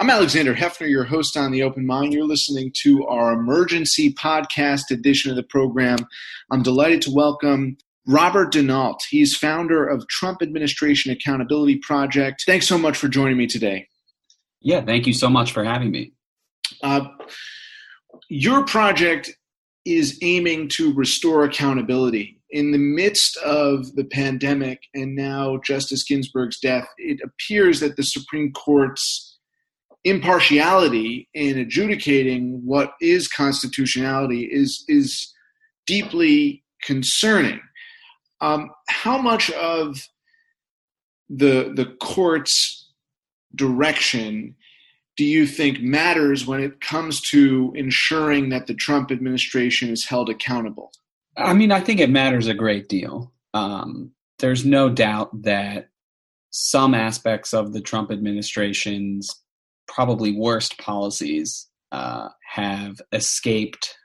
I'm Alexander Heffner, your host on The Open Mind. You're listening to our emergency podcast edition of the program. I'm delighted to welcome Robert DeNault. He's founder of Trump Administration Accountability Project. Thanks so much for joining me today. Yeah, thank you so much for having me. Uh, your project is aiming to restore accountability. In the midst of the pandemic and now Justice Ginsburg's death, it appears that the Supreme Court's impartiality in adjudicating what is constitutionality is is deeply concerning. Um, how much of the the court's direction do you think matters when it comes to ensuring that the Trump administration is held accountable? I mean, I think it matters a great deal. Um, there's no doubt that some aspects of the Trump administration's probably worst policies uh, have escaped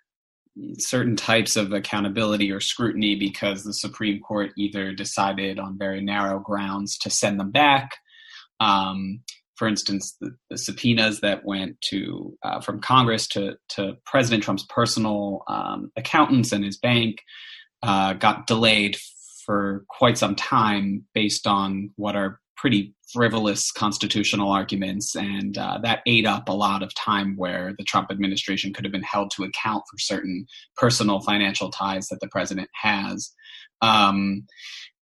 certain types of accountability or scrutiny because the Supreme Court either decided on very narrow grounds to send them back. Um, for instance, the, the, subpoenas that went to uh, from Congress to to President Trump's personal um, accountants and his bank uh, got delayed for quite some time based on what are pretty frivolous constitutional arguments, and uh, that ate up a lot of time where the Trump administration could have been held to account for certain personal financial ties that the president has. Um,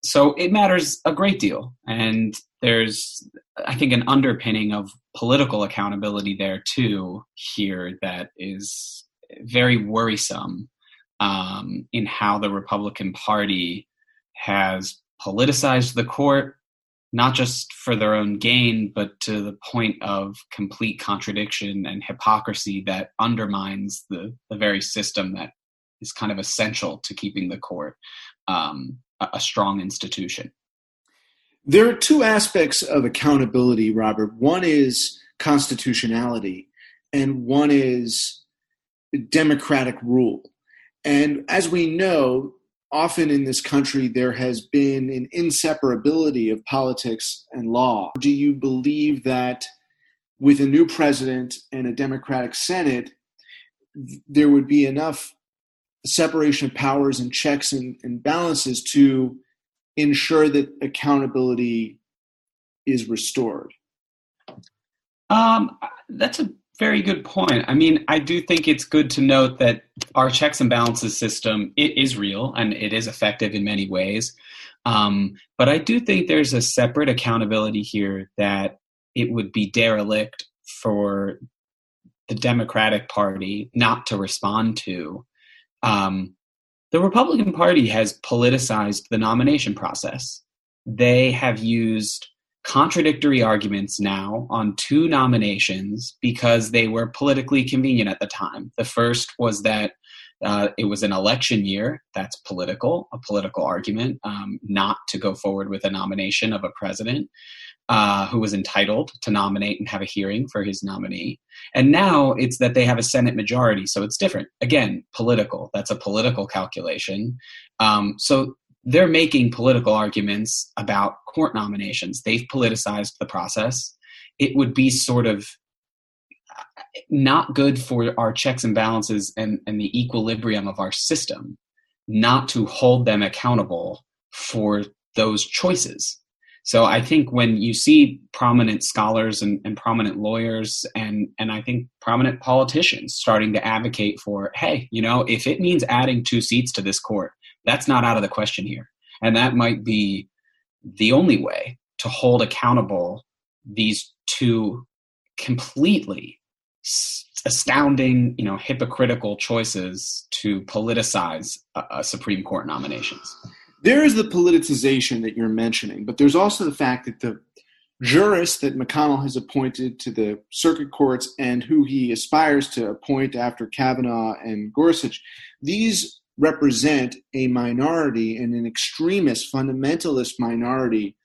so it matters a great deal, and there's, I think, an underpinning of political accountability there too. Here that is very worrisome um, in how the Republican Party has politicized the court not just for their own gain, but to the point of complete contradiction and hypocrisy that undermines the, the very system that is kind of essential to keeping the court um, a, a strong institution. There are two aspects of accountability, Robert. One is constitutionality, and one is democratic rule. And as we know, often in this country there has been an inseparability of politics and law. Do you believe that with a new president and a Democratic Senate, there would be enough separation of powers and checks and, and balances to ensure that accountability is restored? Um, that's a very good point. I mean, I do think it's good to note that our checks and balances system it is real and it is effective in many ways. Um, but I do think there's a separate accountability here that it would be derelict for the Democratic Party not to respond to. Um, the Republican Party has politicized the nomination process. They have used contradictory arguments now on two nominations because they were politically convenient at the time. The first was that uh, it was an election year. That's political, a political argument, um, not to go forward with a nomination of a president uh, who was entitled to nominate and have a hearing for his nominee. And now it's that they have a Senate majority, so it's different. Again, political. That's a political calculation. Um, so they're making political arguments about court nominations. They've politicized the process. It would be sort of uh, not good for our checks and balances and, and the equilibrium of our system not to hold them accountable for those choices. So I think when you see prominent scholars and, and, prominent lawyers and and I think prominent politicians starting to advocate for, hey, you know, if it means adding two seats to this court, that's not out of the question here. And that might be the only way to hold accountable these two completely astounding, you know, hypocritical choices to politicize Supreme Court nominations. There is the politicization that you're mentioning, but there's also the fact that the jurists that McConnell has appointed to the circuit courts and who he aspires to appoint after Kavanaugh and Gorsuch, these represent a minority and an extremist fundamentalist minority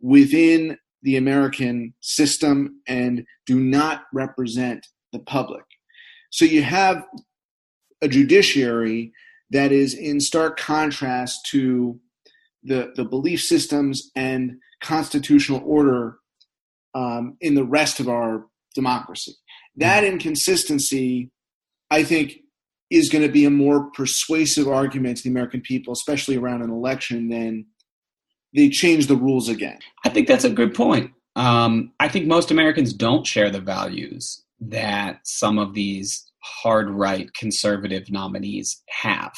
within the American system and do not represent the public. So you have a judiciary that is in stark contrast to the, the belief systems and constitutional order um, in the rest of our democracy. That inconsistency, I think, is going to be a more persuasive argument to the American people, especially around an election, than they change the rules again. I think that's a good point. Um, I think most Americans don't share the values that some of these hard right conservative nominees have.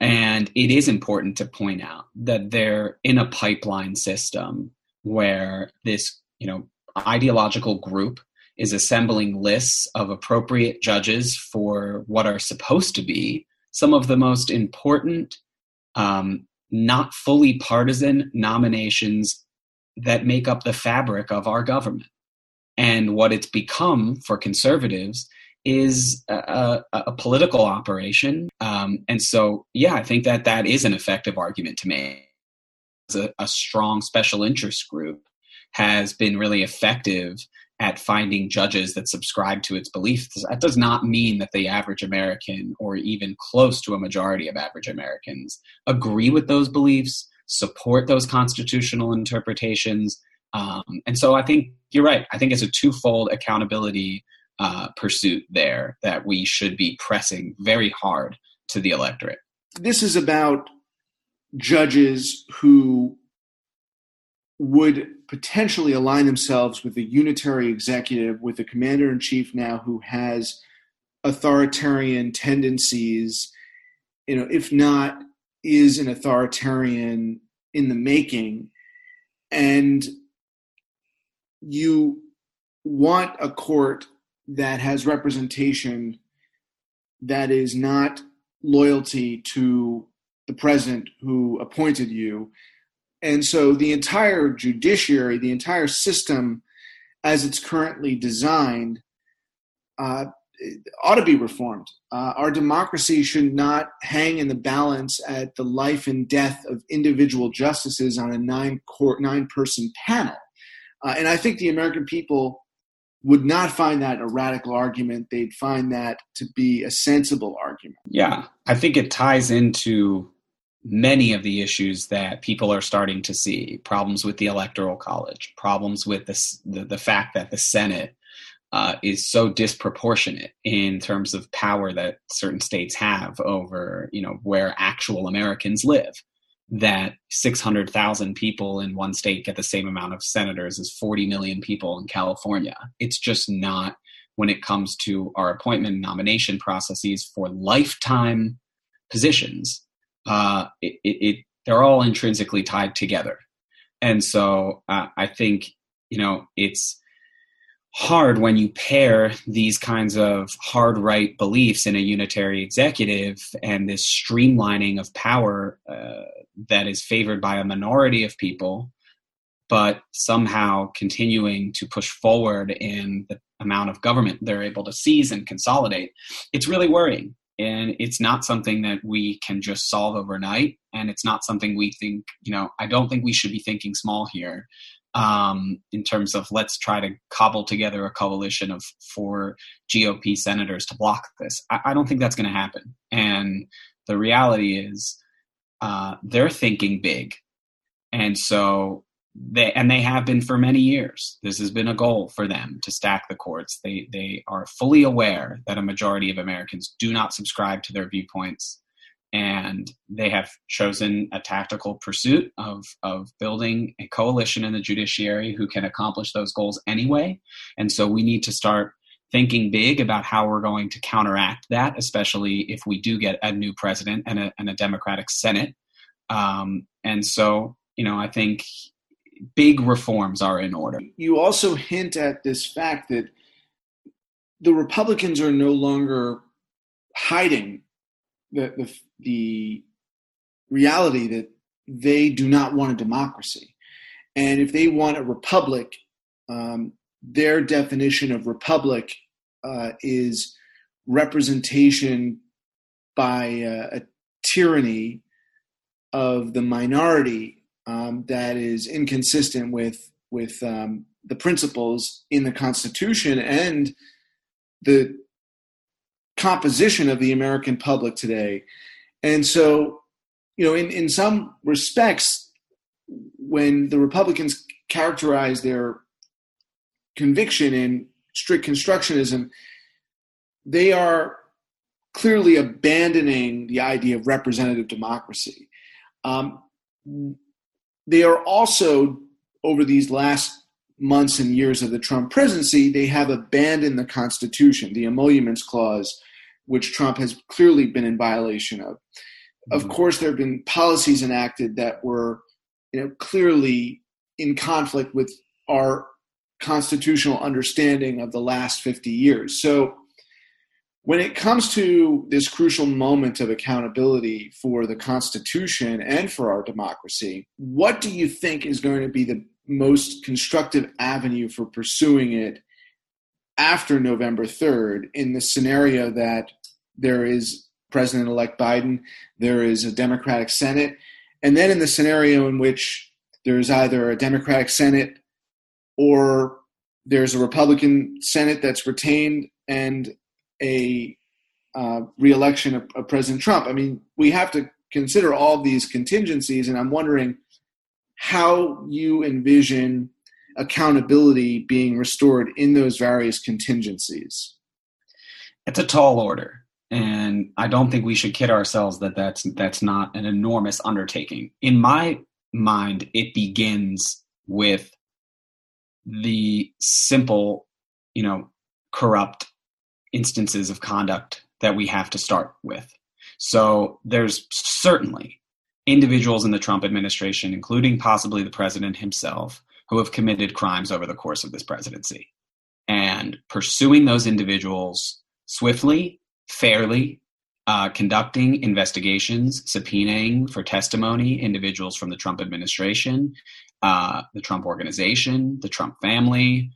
And it is important to point out that they're in a pipeline system where this, you know, ideological group is assembling lists of appropriate judges for what are supposed to be some of the most important, um, not fully partisan nominations that make up the fabric of our government. And what it's become for conservatives is a, a, a political operation. Um, and so, yeah, I think that that is an effective argument to make. A, a strong special interest group has been really effective at finding judges that subscribe to its beliefs. That does not mean that the average American, or even close to a majority of average Americans, agree with those beliefs, support those constitutional interpretations. Um, and so I think you're right. I think it's a twofold accountability uh, pursuit there that we should be pressing very hard to the electorate. This is about judges who would potentially align themselves with a unitary executive, with a commander in chief now who has authoritarian tendencies, you know, if not is an authoritarian in the making. And you want a court that has representation that is not loyalty to the president who appointed you. And so the entire judiciary, the entire system as it's currently designed, uh, ought to be reformed. Uh, our democracy should not hang in the balance at the life and death of individual justices on a nine court, nine person panel. Uh, and I think the American people would not find that a radical argument. They'd find that to be a sensible argument. Yeah, I think it ties into many of the issues that people are starting to see problems with the electoral college problems with this, the, the fact that the senate uh, is so disproportionate in terms of power that certain states have over you know where actual americans live that 600,000 people in one state get the same amount of senators as 40 million people in California. It's just not when it comes to our appointment nomination processes for lifetime positions. Uh, it, it, it, they're all intrinsically tied together. And so uh, I think, you know, it's hard when you pair these kinds of hard right beliefs in a unitary executive and this streamlining of power uh, that is favored by a minority of people, but somehow continuing to push forward in the amount of government they're able to seize and consolidate. It's really worrying. And it's not something that we can just solve overnight. And it's not something we think, you know, I don't think we should be thinking small here um, in terms of let's try to cobble together a coalition of four GOP senators to block this. I, I don't think that's going to happen. And the reality is, uh, they're thinking big, and so they and they have been for many years. This has been a goal for them to stack the courts. They they are fully aware that a majority of Americans do not subscribe to their viewpoints and they have chosen a tactical pursuit of, of building a coalition in the judiciary who can accomplish those goals anyway. And so we need to start thinking big about how we're going to counteract that, especially if we do get a new president and a, and a Democratic Senate. Um, and so, you know, I think big reforms are in order. You also hint at this fact that the Republicans are no longer hiding the, the, the reality that they do not want a democracy. And if they want a republic, um, their definition of republic uh, is representation by uh, a tyranny of the minority um, that is inconsistent with with um, the principles in the Constitution and the composition of the American public today. And so, you know, in, in some respects, when the Republicans characterize their conviction in strict constructionism, they are clearly abandoning the idea of representative democracy. Um, they are also, over these last months and years of the Trump presidency, they have abandoned the Constitution, the emoluments clause, which Trump has clearly been in violation of. Of mm-hmm. course, there have been policies enacted that were, you know, clearly in conflict with our constitutional understanding of the last 50 years. So when it comes to this crucial moment of accountability for the Constitution and for our democracy, what do you think is going to be the most constructive avenue for pursuing it after November 3rd in the scenario that there is President elect Biden, there is a Democratic Senate, and then in the scenario in which there is either a Democratic Senate or there's a Republican Senate that's retained and a uh, reelection of, of President Trump. I mean, we have to consider all these contingencies, and I'm wondering how you envision accountability being restored in those various contingencies. It's a tall order, and I don't think we should kid ourselves that that's that's not an enormous undertaking. In my mind, it begins with the simple, you know, corrupt instances of conduct that we have to start with. So there's certainly individuals in the Trump administration, including possibly the president himself, who have committed crimes over the course of this presidency. And pursuing those individuals swiftly, fairly, uh, conducting investigations, subpoenaing for testimony individuals from the Trump administration, uh, the Trump organization, the Trump family,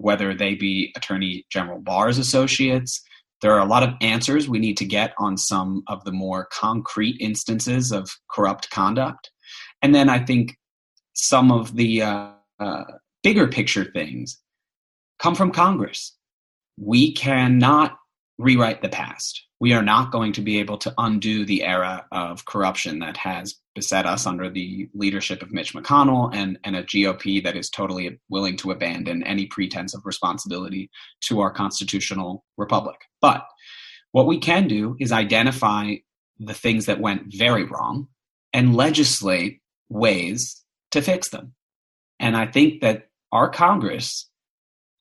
whether they be Attorney General Barr's associates. There are a lot of answers we need to get on some of the more concrete instances of corrupt conduct. And then I think some of the uh, uh, bigger picture things come from Congress. We cannot rewrite the past. We are not going to be able to undo the era of corruption that has beset us under the leadership of Mitch McConnell and, and a GOP that is totally willing to abandon any pretense of responsibility to our constitutional republic. But what we can do is identify the things that went very wrong and legislate ways to fix them. And I think that our Congress,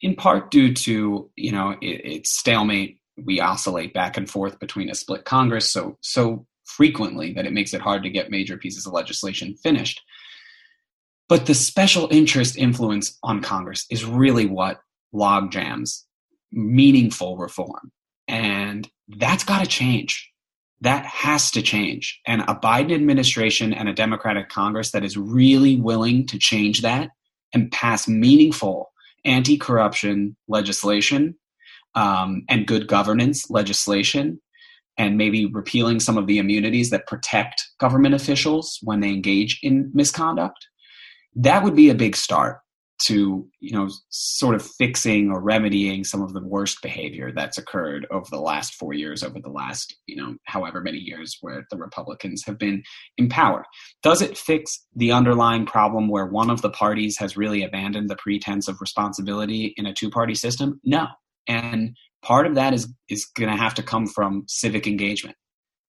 in part due to you know its stalemate we oscillate back and forth between a split Congress so so frequently that it makes it hard to get major pieces of legislation finished. But the special interest influence on Congress is really what log jams meaningful reform. And that's got to change. That has to change. And a Biden administration and a Democratic Congress that is really willing to change that and pass meaningful anti corruption legislation um, and good governance legislation and maybe repealing some of the immunities that protect government officials when they engage in misconduct that would be a big start to you know sort of fixing or remedying some of the worst behavior that's occurred over the last four years over the last you know however many years where the republicans have been in power. Does it fix the underlying problem where one of the parties has really abandoned the pretense of responsibility in a two party system? No and part of that is is going to have to come from civic engagement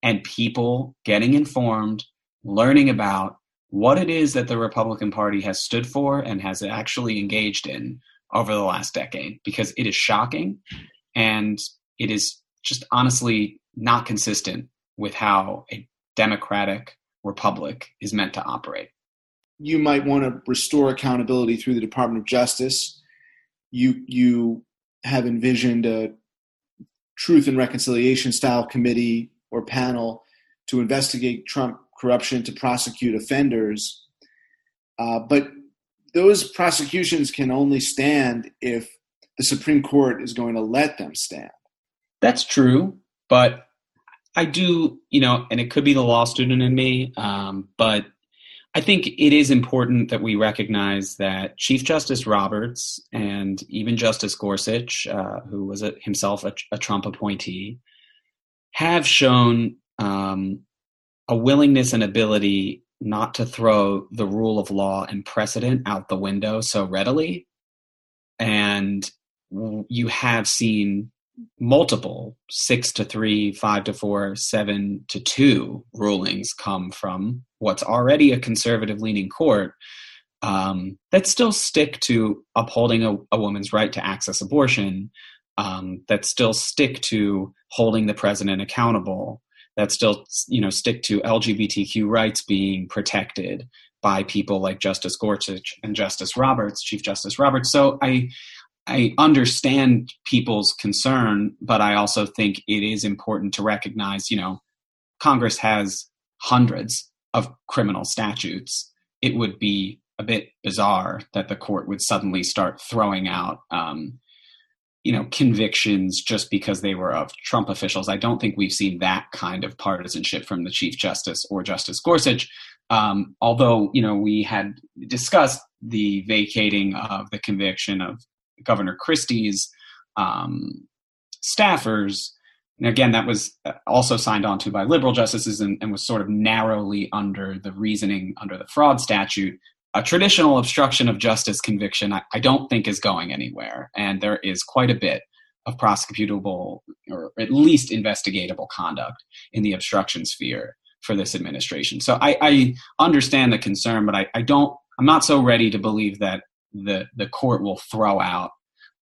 and people getting informed learning about what it is that the republican party has stood for and has actually engaged in over the last decade because it is shocking and it is just honestly not consistent with how a democratic republic is meant to operate. You might want to restore accountability through the department of justice. You you have envisioned a truth and reconciliation style committee or panel to investigate Trump corruption to prosecute offenders. Uh, but those prosecutions can only stand if the Supreme Court is going to let them stand. That's true, but I do, you know, and it could be the law student in me, um, but I think it is important that we recognize that Chief Justice Roberts and even Justice Gorsuch, uh, who was a, himself a, a, Trump appointee, have shown um, a willingness and ability not to throw the rule of law and precedent out the window so readily. And you have seen multiple six to three, five to four, seven to two rulings come from what's already a conservative leaning court um, that still stick to upholding a, a woman's right to access abortion, um, that still stick to holding the president accountable, that still you know stick to LGBTQ rights being protected by people like Justice Gorsuch and Justice Roberts, Chief Justice Roberts. So I I understand people's concern, but I also think it is important to recognize, you know, Congress has hundreds of criminal statutes. It would be a bit bizarre that the court would suddenly start throwing out, um, you know, convictions just because they were of Trump officials. I don't think we've seen that kind of partisanship from the Chief Justice or Justice Gorsuch. Um, although, you know, we had discussed the vacating of the conviction of Governor Christie's um, staffers. And again, that was uh, also signed on to by liberal justices and, and was sort of narrowly under the reasoning under the fraud statute. A traditional obstruction of justice conviction, I, I don't think, is going anywhere. And there is quite a bit of prosecutable or at least investigatable conduct in the obstruction sphere for this administration. So I, I understand the concern, but I, I, don't. I'm not so ready to believe that the the court will throw out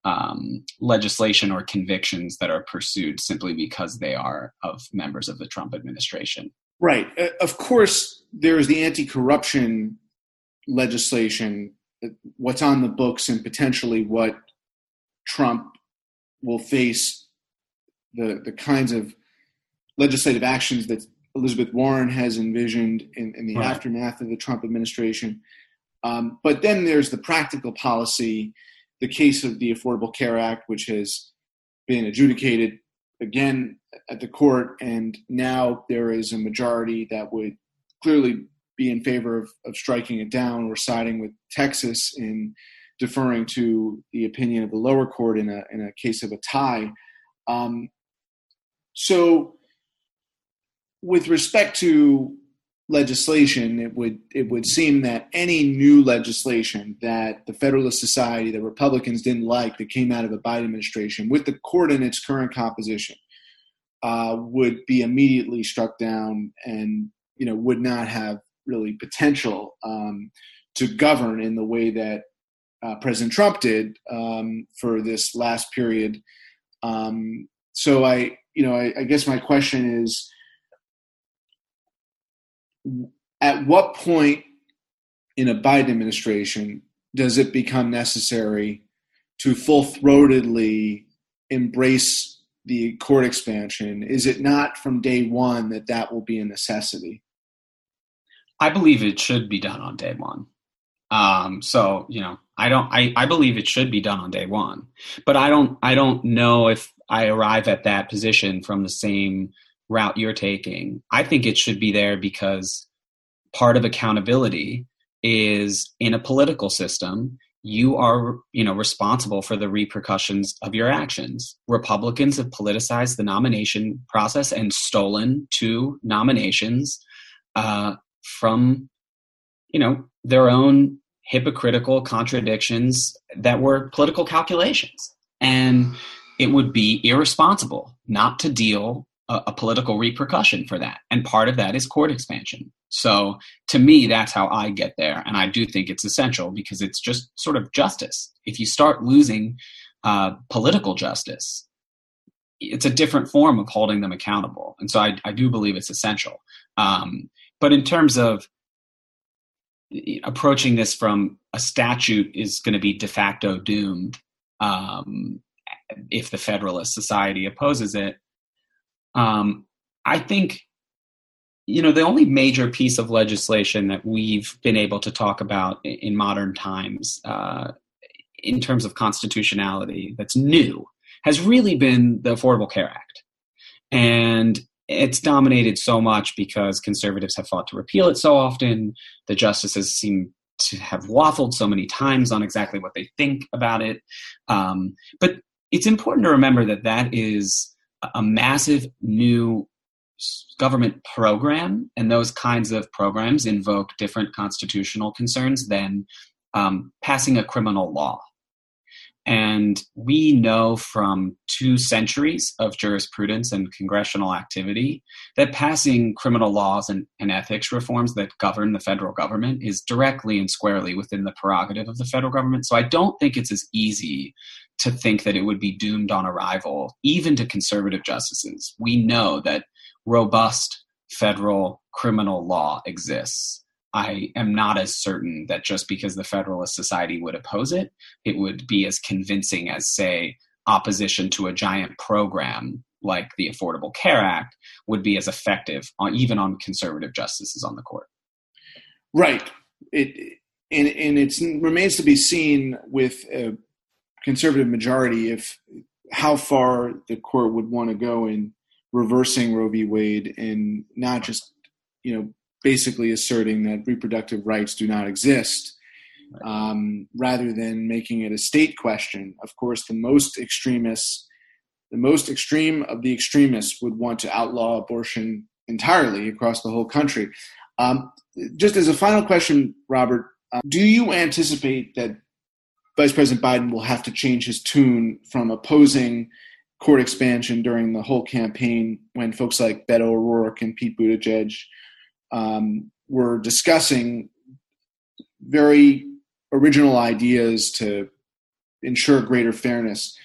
um, legislation or convictions that are pursued simply because they are of members of the Trump administration. Right. Uh, of course, there is the anti-corruption legislation, uh, what's on the books, and potentially what Trump will face. The the kinds of legislative actions that Elizabeth Warren has envisioned in, in the right. aftermath of the Trump administration. Um, but then there's the practical policy, the case of the Affordable Care Act, which has been adjudicated again at the court, and now there is a majority that would clearly be in favor of, of striking it down. We're siding with Texas in deferring to the opinion of the lower court in a in a case of a tie. Um, so, with respect to legislation, it would it would seem that any new legislation that the Federalist Society, the Republicans didn't like, that came out of the Biden administration, with the court in its current composition, uh, would be immediately struck down, and you know would not have really potential um, to govern in the way that uh, President Trump did um, for this last period. Um, so I, you know, I, I guess my question is at what point in a Biden administration does it become necessary to full throatedly embrace the court expansion? Is it not from day one that that will be a necessity? I believe it should be done on day one. Um, so you know, I don't. I, I believe it should be done on day one, but I don't. I don't know if I arrive at that position from the same route you're taking. I think it should be there because part of accountability is in a political system you are you know responsible for the repercussions of your actions republicans have politicized the nomination process and stolen two nominations uh, from you know their own hypocritical contradictions that were political calculations and it would be irresponsible not to deal a, a, political repercussion for that. And part of that is court expansion. So to me, that's how I get there. And I do think it's essential because it's just sort of justice. If you start losing uh, political justice, it's a different form of holding them accountable. And so I, I do believe it's essential. Um, but in terms of approaching this from a statute is going to be de facto doomed um, if the Federalist Society opposes it. Um, I think, you know, the only major piece of legislation that we've been able to talk about in modern times uh, in terms of constitutionality that's new has really been the Affordable Care Act. And it's dominated so much because conservatives have fought to repeal it so often. The justices seem to have waffled so many times on exactly what they think about it. Um, but it's important to remember that that is a massive new government program, and those kinds of programs invoke different constitutional concerns than um, passing a criminal law. And we know from two centuries of jurisprudence and congressional activity that passing criminal laws and, and, ethics reforms that govern the federal government is directly and squarely within the prerogative of the federal government. So I don't think it's as easy to think that it would be doomed on arrival, even to conservative justices. We know that robust federal criminal law exists. I am not as certain that just because the Federalist Society would oppose it, it would be as convincing as, say, opposition to a giant program like the Affordable Care Act would be as effective, on, even on conservative justices on the court. Right. It and, and it remains to be seen with a conservative majority if how far the court would want to go in reversing Roe v. Wade and not just you know basically asserting that reproductive rights do not exist, um, rather than making it a state question. Of course, the most extremists, the most extreme of the extremists, would want to outlaw abortion entirely across the whole country. Um, just as a final question, Robert, uh, do you anticipate that Vice President Biden will have to change his tune from opposing court expansion during the whole campaign when folks like Beto O'Rourke and Pete Buttigieg um, were discussing very original ideas to ensure greater fairness.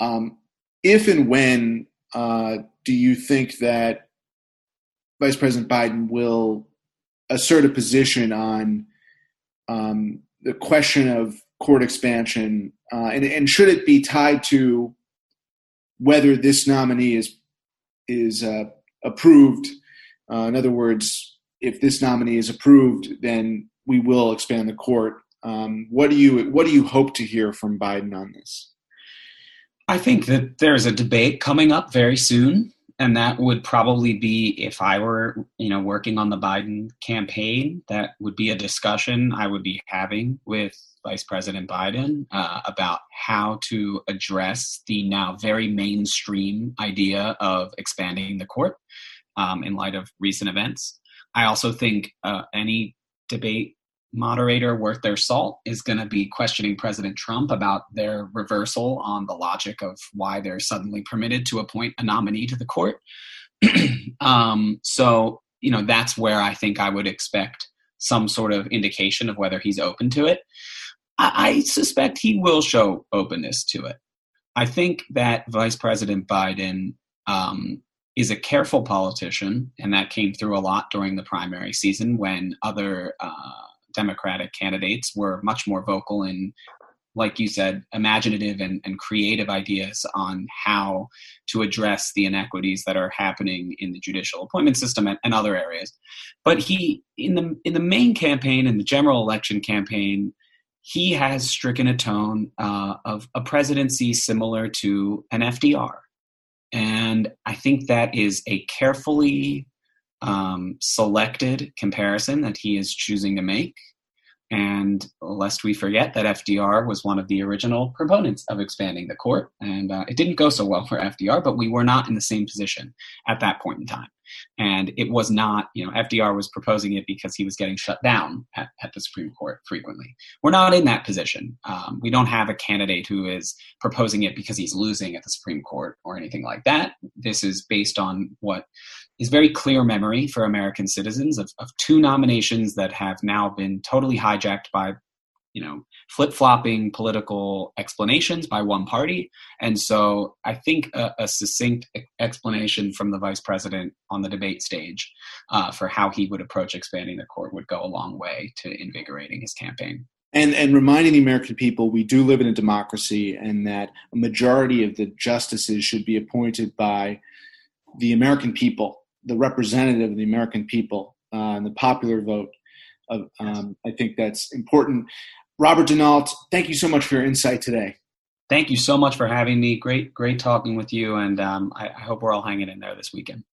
Um, if and when uh, do you think that Vice President Biden will assert a position on um, the question of court expansion, uh, and, and, should it be tied to whether this nominee is is uh, approved? Uh, in other words, if this nominee is approved, then we will expand the court. Um, what do you what do you hope to hear from Biden on this? I think that there's a debate coming up very soon, and that would probably be if I were, you know, working on the Biden campaign. That would be a discussion I would be having with Vice President Biden uh, about how to address the now very mainstream idea of expanding the court um, in light of recent events. I also think uh, any debate moderator worth their salt is going to be questioning President Trump about their reversal on the logic of why they're suddenly permitted to appoint a nominee to the court. um, so, you know, that's where I think I would expect some sort of indication of whether he's open to it. I, suspect he will show openness to it. I think that Vice President Biden um, is a careful politician, and that came through a lot during the primary season when other uh, Democratic candidates were much more vocal in, like you said, imaginative and, and creative ideas on how to address the inequities that are happening in the judicial appointment system and, and other areas. But he, in the in the main campaign, and the general election campaign, he has stricken a tone uh, of a presidency similar to an FDR and I think that is a carefully um, selected comparison that he is choosing to make. And lest we forget that FDR was one of the original proponents of expanding the court. And uh, it didn't go so well for FDR, but we were not in the same position at that point in time. And it was not, you know, FDR was proposing it because he was getting shut down at, at the Supreme Court frequently. We're not in that position. Um, we don't have a candidate who is proposing it because he's losing at the Supreme Court or anything like that. This is based on what is very clear memory for American citizens of, of two nominations that have now been totally hijacked by you know flip-flopping political explanations by one party. And so i think a, a succinct explanation from the vice president on the debate stage uh, for how he would approach expanding the court would go a long way to invigorating his campaign. And and reminding the american people we do live in a democracy and that a majority of the justices should be appointed by the american people the representative of the american people uh, and the popular vote um, I think that's important. Robert DeNault, thank you so much for your insight today. Thank you so much for having me. Great, great talking with you, and um, I, I hope we're all hanging in there this weekend.